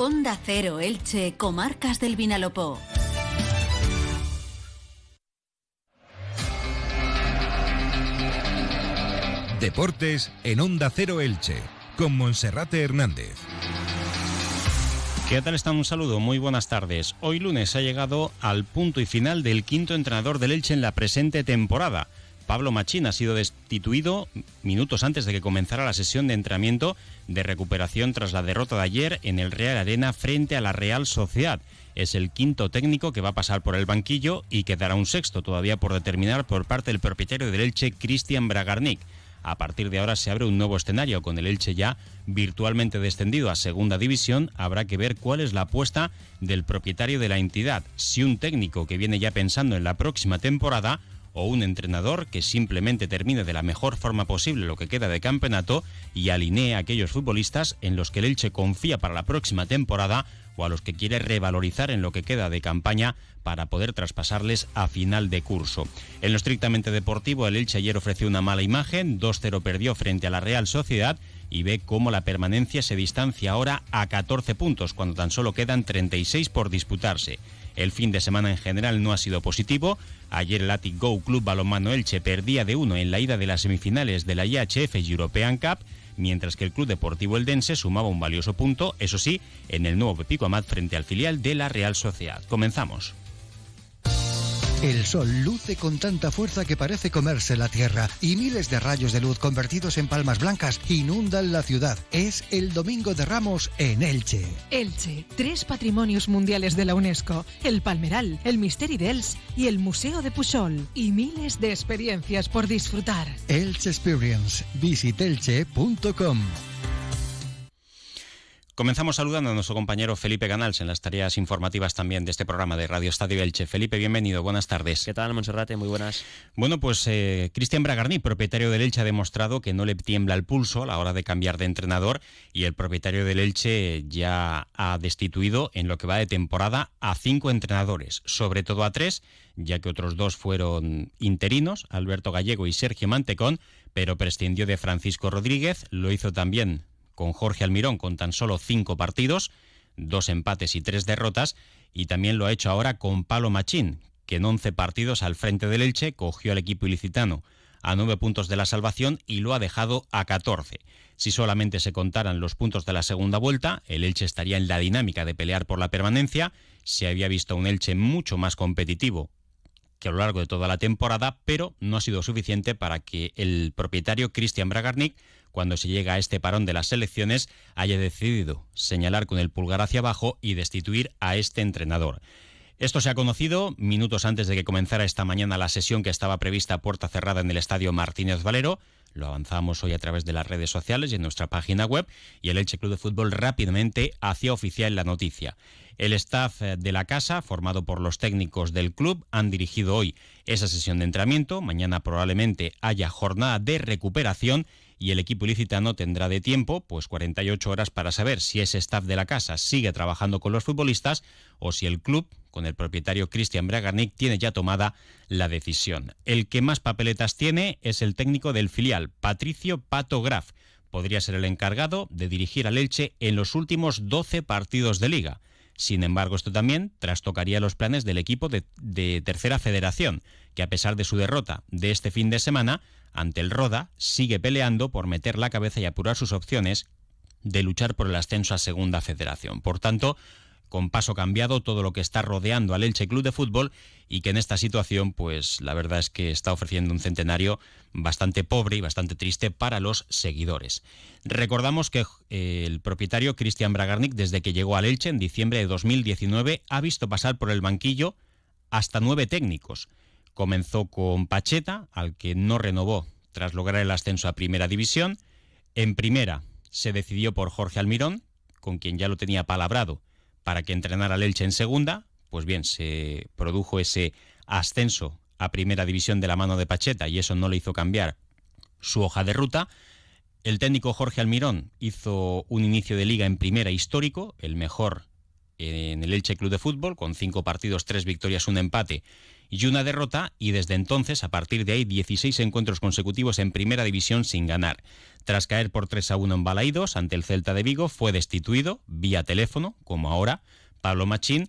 Onda Cero Elche, Comarcas del Vinalopó. Deportes en Onda Cero Elche, con Monserrate Hernández. ¿Qué tal están? Un saludo, muy buenas tardes. Hoy lunes ha llegado al punto y final del quinto entrenador del Elche en la presente temporada. Pablo Machín ha sido destituido minutos antes de que comenzara la sesión de entrenamiento de recuperación tras la derrota de ayer en el Real Arena frente a la Real Sociedad. Es el quinto técnico que va a pasar por el banquillo y quedará un sexto todavía por determinar por parte del propietario del Elche, Cristian Bragarnik. A partir de ahora se abre un nuevo escenario con el Elche ya virtualmente descendido a segunda división. Habrá que ver cuál es la apuesta del propietario de la entidad. Si un técnico que viene ya pensando en la próxima temporada o un entrenador que simplemente termine de la mejor forma posible lo que queda de campeonato y alinee a aquellos futbolistas en los que el Elche confía para la próxima temporada o a los que quiere revalorizar en lo que queda de campaña para poder traspasarles a final de curso. En lo estrictamente deportivo, el Elche ayer ofreció una mala imagen, 2-0 perdió frente a la Real Sociedad y ve cómo la permanencia se distancia ahora a 14 puntos cuando tan solo quedan 36 por disputarse. El fin de semana en general no ha sido positivo. Ayer el Atic Go Club Balonmano Elche perdía de uno en la ida de las semifinales de la IHF European Cup, mientras que el Club Deportivo Eldense sumaba un valioso punto, eso sí, en el nuevo Pepico Amat frente al filial de la Real Sociedad. Comenzamos. El sol luce con tanta fuerza que parece comerse la tierra y miles de rayos de luz convertidos en palmas blancas inundan la ciudad. Es el Domingo de Ramos en Elche. Elche, tres patrimonios mundiales de la UNESCO, el Palmeral, el Misteri d'Els y el Museo de Pujol y miles de experiencias por disfrutar. Elche Experience. Visitelche.com. Comenzamos saludando a nuestro compañero Felipe Ganals en las tareas informativas también de este programa de Radio Estadio Elche. Felipe, bienvenido, buenas tardes. ¿Qué tal, Monserrate? Muy buenas. Bueno, pues eh, Cristian Bragarni, propietario del Elche, ha demostrado que no le tiembla el pulso a la hora de cambiar de entrenador y el propietario del Elche ya ha destituido en lo que va de temporada a cinco entrenadores, sobre todo a tres, ya que otros dos fueron interinos, Alberto Gallego y Sergio Mantecón, pero prescindió de Francisco Rodríguez, lo hizo también con Jorge Almirón con tan solo cinco partidos, dos empates y tres derrotas, y también lo ha hecho ahora con Palo Machín, que en once partidos al frente del Elche cogió al equipo ilicitano a nueve puntos de la salvación y lo ha dejado a 14. Si solamente se contaran los puntos de la segunda vuelta, el Elche estaría en la dinámica de pelear por la permanencia. Se había visto un Elche mucho más competitivo que a lo largo de toda la temporada, pero no ha sido suficiente para que el propietario Cristian Bragarnik cuando se llega a este parón de las selecciones, haya decidido señalar con el pulgar hacia abajo y destituir a este entrenador. Esto se ha conocido minutos antes de que comenzara esta mañana la sesión que estaba prevista a puerta cerrada en el estadio Martínez Valero. Lo avanzamos hoy a través de las redes sociales y en nuestra página web y el Elche Club de Fútbol rápidamente hacía oficial la noticia. El staff de la casa, formado por los técnicos del club, han dirigido hoy esa sesión de entrenamiento. Mañana probablemente haya jornada de recuperación y el equipo ilicitano tendrá de tiempo pues 48 horas para saber si ese staff de la casa sigue trabajando con los futbolistas o si el club con el propietario Cristian Bragarnik tiene ya tomada la decisión. El que más papeletas tiene es el técnico del filial, Patricio Pato Graf. Podría ser el encargado de dirigir al Elche en los últimos 12 partidos de liga. Sin embargo, esto también trastocaría los planes del equipo de, de Tercera Federación, que a pesar de su derrota de este fin de semana, ante el Roda, sigue peleando por meter la cabeza y apurar sus opciones de luchar por el ascenso a Segunda Federación. Por tanto, con paso cambiado todo lo que está rodeando al Elche Club de Fútbol y que en esta situación, pues la verdad es que está ofreciendo un centenario bastante pobre y bastante triste para los seguidores. Recordamos que eh, el propietario Cristian Bragarnik, desde que llegó al Elche en diciembre de 2019, ha visto pasar por el banquillo hasta nueve técnicos Comenzó con Pacheta, al que no renovó tras lograr el ascenso a Primera División. En Primera se decidió por Jorge Almirón, con quien ya lo tenía palabrado para que entrenara al Elche en Segunda. Pues bien, se produjo ese ascenso a Primera División de la mano de Pacheta y eso no le hizo cambiar su hoja de ruta. El técnico Jorge Almirón hizo un inicio de liga en primera histórico, el mejor en el Elche Club de Fútbol, con cinco partidos, tres victorias, un empate y una derrota y desde entonces, a partir de ahí, 16 encuentros consecutivos en primera división sin ganar. Tras caer por 3 a 1 en Balaidos ante el Celta de Vigo, fue destituido vía teléfono, como ahora, Pablo Machín.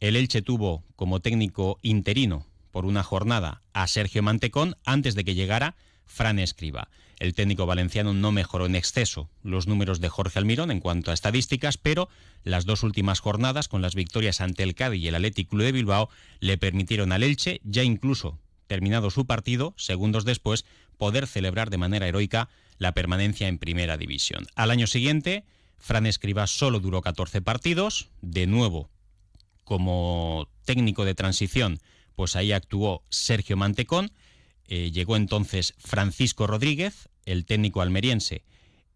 El Elche tuvo como técnico interino por una jornada a Sergio Mantecón antes de que llegara Fran Escriba. El técnico valenciano no mejoró en exceso los números de Jorge Almirón en cuanto a estadísticas, pero las dos últimas jornadas, con las victorias ante el Cádiz y el Athletic Club de Bilbao, le permitieron al Elche, ya incluso terminado su partido, segundos después, poder celebrar de manera heroica la permanencia en Primera División. Al año siguiente, Fran Escriba solo duró 14 partidos, de nuevo como técnico de transición, pues ahí actuó Sergio Mantecón, eh, llegó entonces Francisco Rodríguez, el técnico almeriense,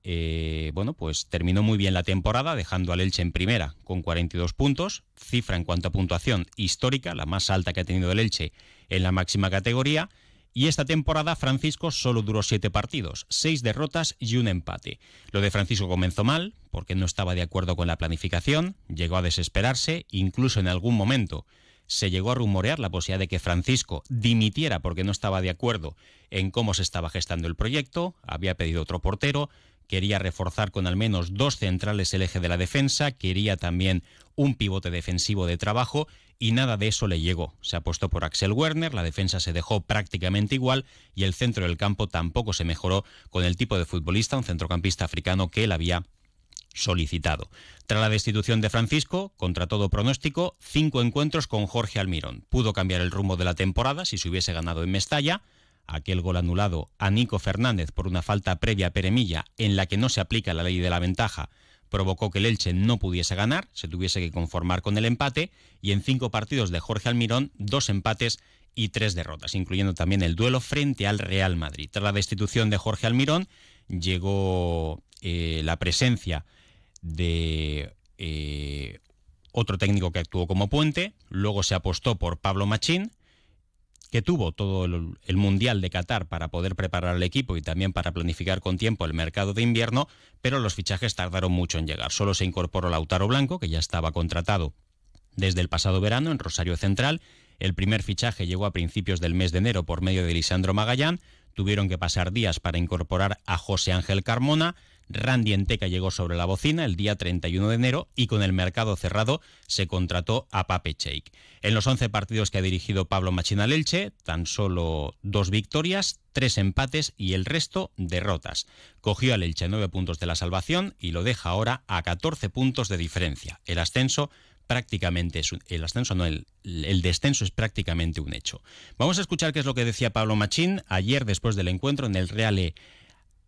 eh, bueno, pues terminó muy bien la temporada, dejando al Elche en primera con 42 puntos, cifra en cuanto a puntuación histórica, la más alta que ha tenido el Elche en la máxima categoría. Y esta temporada Francisco solo duró siete partidos, seis derrotas y un empate. Lo de Francisco comenzó mal, porque no estaba de acuerdo con la planificación, llegó a desesperarse, incluso en algún momento se llegó a rumorear la posibilidad de que Francisco dimitiera porque no estaba de acuerdo en cómo se estaba gestando el proyecto, había pedido otro portero, quería reforzar con al menos dos centrales el eje de la defensa, quería también un pivote defensivo de trabajo y nada de eso le llegó. Se apostó por Axel Werner, la defensa se dejó prácticamente igual y el centro del campo tampoco se mejoró con el tipo de futbolista, un centrocampista africano que él había solicitado. Tras la destitución de Francisco, contra todo pronóstico, cinco encuentros con Jorge Almirón. Pudo cambiar el rumbo de la temporada si se hubiese ganado en Mestalla. Aquel gol anulado a Nico Fernández por una falta previa a Peremilla en la que no se aplica la ley de la ventaja provocó que el Elche no pudiese ganar, se tuviese que conformar con el empate y en cinco partidos de Jorge Almirón, dos empates y tres derrotas, incluyendo también el duelo frente al Real Madrid. Tras la destitución de Jorge Almirón, llegó eh, la presencia de eh, otro técnico que actuó como puente, luego se apostó por Pablo Machín, que tuvo todo el, Mundial de Qatar para poder preparar el equipo y también para planificar con tiempo el mercado de invierno, pero los fichajes tardaron mucho en llegar. Solo se incorporó Lautaro Blanco, que ya estaba contratado desde el pasado verano en Rosario Central. El primer fichaje llegó a principios del mes de enero por medio de Lisandro Magallán. Tuvieron que pasar días para incorporar a José Ángel Carmona. Randy Enteca llegó sobre la bocina el día 31 de enero y con el mercado cerrado se contrató a Pape Cheik. En los 11 partidos que ha dirigido Pablo Machina Elche, tan solo dos victorias, tres empates y el resto derrotas. Cogió al Elche 9 puntos de la salvación y lo deja ahora a 14 puntos de diferencia. El ascenso prácticamente es el ascenso, no, el, el, descenso es prácticamente un hecho. Vamos a escuchar qué es lo que decía Pablo Machín ayer después del encuentro en el Reale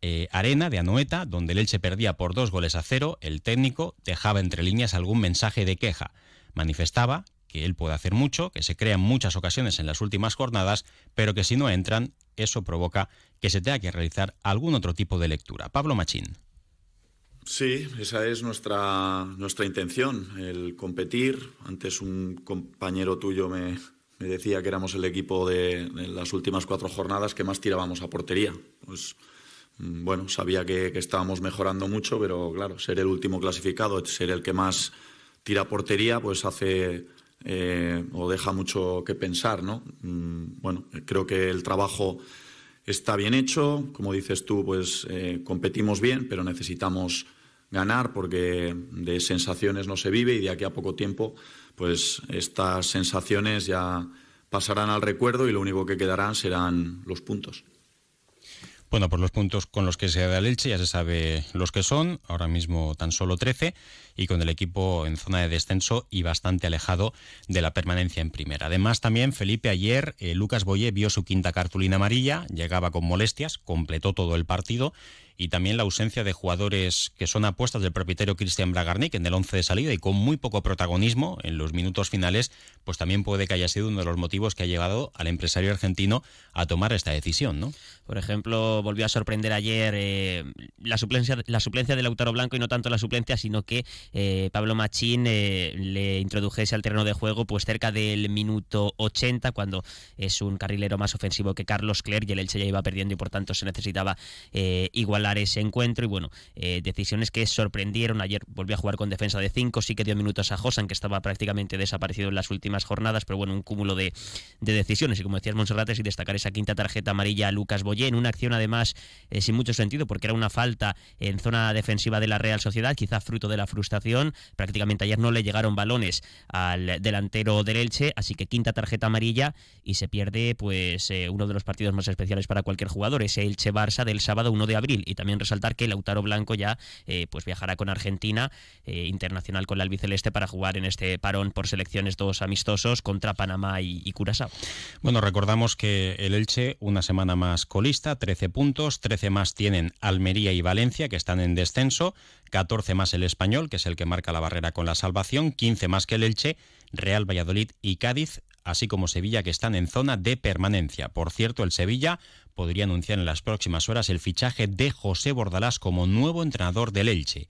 eh, arena de Anoeta, donde el Elche perdía por dos goles a cero, el técnico dejaba entre líneas algún mensaje de queja. Manifestaba que él puede hacer mucho, que se crea en muchas ocasiones en las últimas jornadas, pero que si no entran, eso provoca que se tenga que realizar algún otro tipo de lectura. Pablo Machín. Sí, esa es nuestra, nuestra intención, el competir. Antes un compañero tuyo me, decía que éramos el equipo de, de, las últimas cuatro jornadas que más tirábamos a portería. Pues bueno, sabía que, estábamos mejorando mucho, pero claro, ser el último clasificado, ser el que más tira portería, pues hace eh, o deja mucho que pensar, ¿no? Mm, bueno, creo que el trabajo está bien hecho, como dices tú, pues eh, competimos bien, pero necesitamos ganar porque de sensaciones no se vive y de aquí a poco tiempo, pues estas sensaciones ya pasarán al recuerdo y lo único que quedarán serán los puntos. Bueno, por los puntos con los que se da el Elche ya se sabe los que son, ahora mismo tan solo 13, y con el equipo en zona de descenso y bastante alejado de la permanencia en primera. Además, también Felipe ayer, eh, Lucas Boyé vio su quinta cartulina amarilla, llegaba con molestias, completó todo el partido y también la ausencia de jugadores que son apuestas del propietario Cristian Bragarnik en el 11 de salida y con muy poco protagonismo en los minutos finales, pues también puede que haya sido uno de los motivos que ha llevado al empresario argentino a tomar esta decisión, ¿no? Por ejemplo, volvió a sorprender ayer eh, la suplencia la suplencia de Lautaro Blanco y no tanto la suplencia, sino que eh, Pablo Machín eh, le introdujese al terreno de juego pues cerca del minuto 80 cuando es un carrilero más ofensivo que Carlos Clerc y el Elche ya iba perdiendo y por tanto se necesitaba igualar ese encuentro y bueno, eh, decisiones que sorprendieron. Ayer volvió a jugar con defensa de 5, sí que dio minutos a Josan, que estaba prácticamente desaparecido en las últimas jornadas, pero bueno, un cúmulo de, decisiones. Y como decías, Monserrates, y destacar esa quinta tarjeta amarilla a Lucas Boyé, en una acción además eh, sin mucho sentido, porque era una falta en zona defensiva de la Real Sociedad, quizá fruto de la frustración. Prácticamente ayer no le llegaron balones al delantero del Elche, así que quinta tarjeta amarilla y se pierde pues eh, uno de los partidos más especiales para cualquier jugador, ese Elche Barça del sábado 1 de abril. También resaltar que Lautaro Blanco ya eh, pues viajará con Argentina, eh, internacional con la albiceleste, para jugar en este parón por selecciones dos amistosos contra Panamá y, y Curazao. Bueno, recordamos que el Elche, una semana más colista, 13 puntos, 13 más tienen Almería y Valencia, que están en descenso, 14 más el Español, que es el que marca la barrera con la salvación, 15 más que el Elche, Real Valladolid y Cádiz así como Sevilla, que están en zona de permanencia. Por cierto, el Sevilla podría anunciar en las próximas horas el fichaje de José Bordalás como nuevo entrenador del Elche.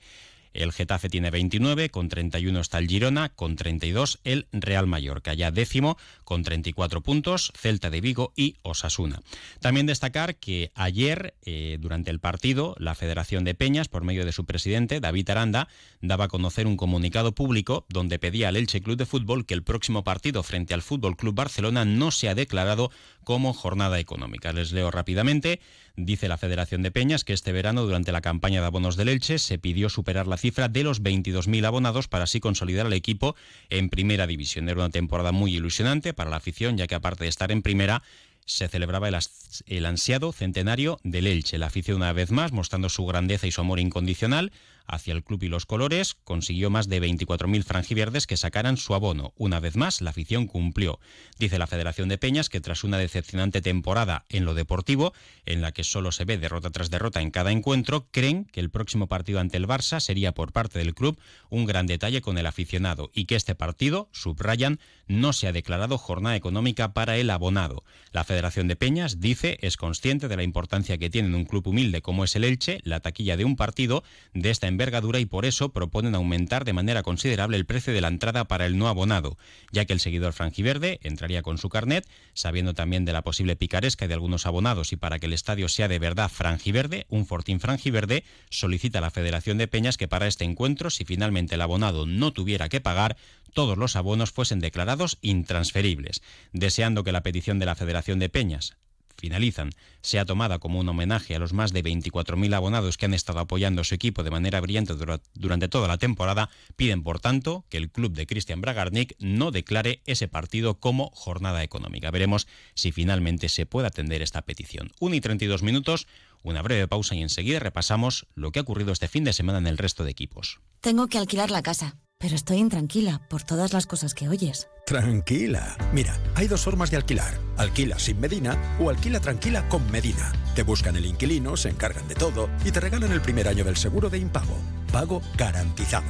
El Getafe tiene 29, con 31 está el Girona, con 32 el Real Mallorca, ya décimo con 34 puntos, Celta de Vigo y Osasuna. También destacar que ayer, eh, durante el partido, la Federación de Peñas, por medio de su presidente, David Aranda, daba a conocer un comunicado público donde pedía al Elche Club de Fútbol que el próximo partido frente al Fútbol Club Barcelona no sea declarado como jornada económica. Les leo rápidamente. Dice la Federación de Peñas que este verano, durante la campaña de abonos del Elche, se pidió superar la cifra de los 22.000 abonados para así consolidar al equipo en primera división. Era una temporada muy ilusionante para la afición, ya que aparte de estar en primera, se celebraba el, ansiado centenario del Elche. La afición una vez más, mostrando su grandeza y su amor incondicional, hacia el club y los colores, consiguió más de 24.000 franjiverdes que sacaran su abono. Una vez más, la afición cumplió. Dice la Federación de Peñas que tras una decepcionante temporada en lo deportivo, en la que solo se ve derrota tras derrota en cada encuentro, creen que el próximo partido ante el Barça sería por parte del club un gran detalle con el aficionado y que este partido, subrayan, no se ha declarado jornada económica para el abonado. La de Peñas dice es consciente de la importancia que tiene en un club humilde como es el Elche la taquilla de un partido de esta envergadura y por eso proponen aumentar de manera considerable el precio de la entrada para el no abonado, ya que el seguidor franjiverde entraría con su carnet, sabiendo también de la posible picaresca de algunos abonados y para que el estadio sea de verdad franjiverde, un fortín franjiverde solicita a la Federación de Peñas que para este encuentro, si finalmente el abonado no tuviera que pagar, todos los abonos fuesen declarados intransferibles, deseando que la petición de la Federación de Peñas finalizan, sea tomada como un homenaje a los más de 24.000 abonados que han estado apoyando a su equipo de manera brillante durante toda la temporada, piden por tanto que el club de Cristian Bragarnik no declare ese partido como jornada económica. Veremos si finalmente se puede atender esta petición. 1 y 32 minutos, una breve pausa y enseguida repasamos lo que ha ocurrido este fin de semana en el resto de equipos. Tengo que alquilar la casa, pero estoy intranquila por todas las cosas que oyes. Tranquila. Mira, hay dos formas de alquilar. Alquila sin Medina o alquila tranquila con Medina. Te buscan el inquilino, se encargan de todo y te regalan el primer año del seguro de impago. Pago garantizado.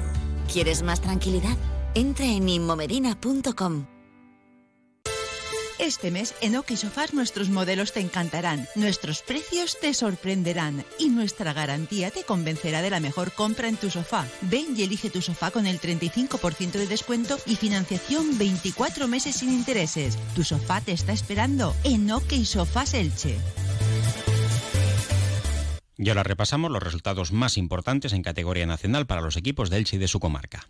¿Quieres más tranquilidad? Entra en inmomedina.com. Este mes en OK Sofás nuestros modelos te encantarán, nuestros precios te sorprenderán y nuestra garantía te convencerá de la mejor compra en tu sofá. Ven y elige tu sofá con el 35% de descuento y financiación 24 meses sin intereses. Tu sofá te está esperando en OK Sofás Elche. Y ahora repasamos los resultados más importantes en categoría nacional para los equipos de Elche y de su comarca.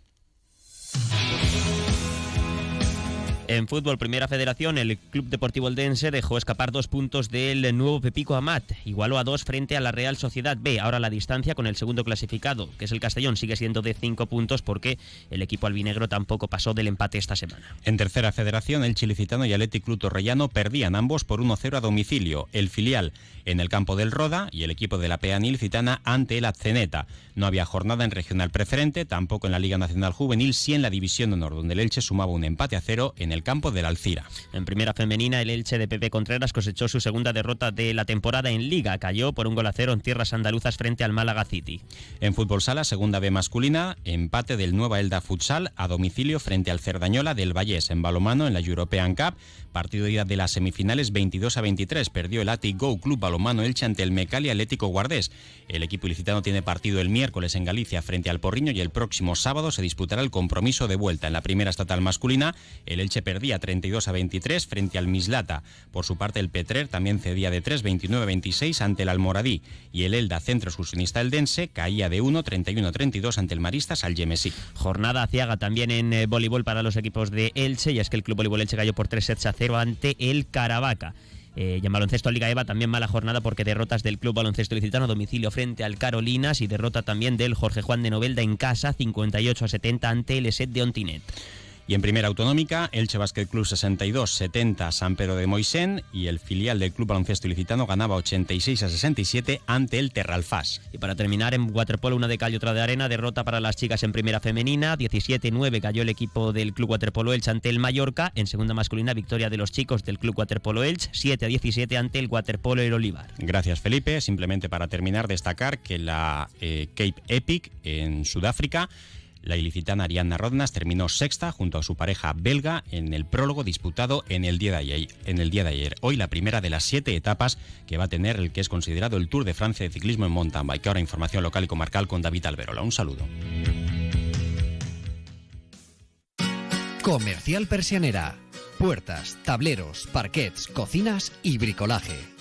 En fútbol, Primera Federación, el Club Deportivo Eldense dejó escapar dos puntos del nuevo Pepico Amat. Igualó a dos frente a la Real Sociedad B. Ahora la distancia con el segundo clasificado, que es el Castellón, sigue siendo de cinco puntos porque el equipo albinegro tampoco pasó del empate esta semana. En Tercera Federación, el Chilicitano y Athletic Club Torrellano perdían ambos por 1-0 a domicilio. El filial en el campo del Roda y el equipo de la Peanil Ilicitana ante el Aceneta. No había jornada en regional preferente, tampoco en la Liga Nacional Juvenil, sí en la División de Honor, donde el Elche sumaba un empate a cero en el campo del Alcira. En primera femenina, el Elche de Pepe Contreras cosechó su segunda derrota de la temporada en Liga. Cayó por un gol a cero en tierras andaluzas frente al Málaga City. En fútbol sala, segunda B masculina, empate del Nueva Elda Futsal a domicilio frente al Cerdañola del Vallés en balomano en la European Cup. Partido de ida de las semifinales 22 a 23. Perdió el Ati Go Club Balomano Elche ante el Mecali Atlético Guardés. El equipo ilicitano tiene partido el miércoles en Galicia frente al Porriño y el próximo sábado se disputará el compromiso de vuelta. En la primera estatal masculina, el Elche perdía 32 a 23 frente al Mislata. Por su parte, el Petrer también cedía de 3, 29 a 26 ante el Almoradí y el Elda Centro Excursionista Eldense caía de 1, 31 a 32 ante el Maristas al Yemesí. Jornada aciaga también en eh, voleibol para los equipos de Elche y es que el Club Voleibol Elche cayó por 3 sets a 0 ante el Caravaca. Eh, y en baloncesto Liga EVA también mala jornada porque derrotas del Club Baloncesto Licitano a domicilio frente al Carolinas y derrota también del Jorge Juan de Novelda en casa 58 a 70 ante el ESET de Ontinet. Y en primera autonómica, Elche Basket Club 62-70 San Pedro de Moisén y el filial del Club Baloncesto Ilicitano ganaba 86 a 67 ante el Terralfás. Y para terminar, en waterpolo una de calle otra de arena, derrota para las chicas en primera femenina, 17-9 cayó el equipo del Club Waterpolo Elche ante el Mallorca, en segunda masculina victoria de los chicos del Club Waterpolo Elche, 7 a 17 ante el Waterpolo El Olivar. Gracias Felipe, simplemente para terminar destacar que la eh, Cape Epic en Sudáfrica la ilicitana Arianna Rodnas terminó sexta junto a su pareja belga en el prólogo disputado en el, día de ayer, en el día de ayer. Hoy la primera de las siete etapas que va a tener el que es considerado el Tour de Francia de ciclismo en mountain bike. Ahora información local y comarcal con David Alberola. Un saludo. Comercial Persianera. Puertas, tableros, parquets, cocinas y bricolaje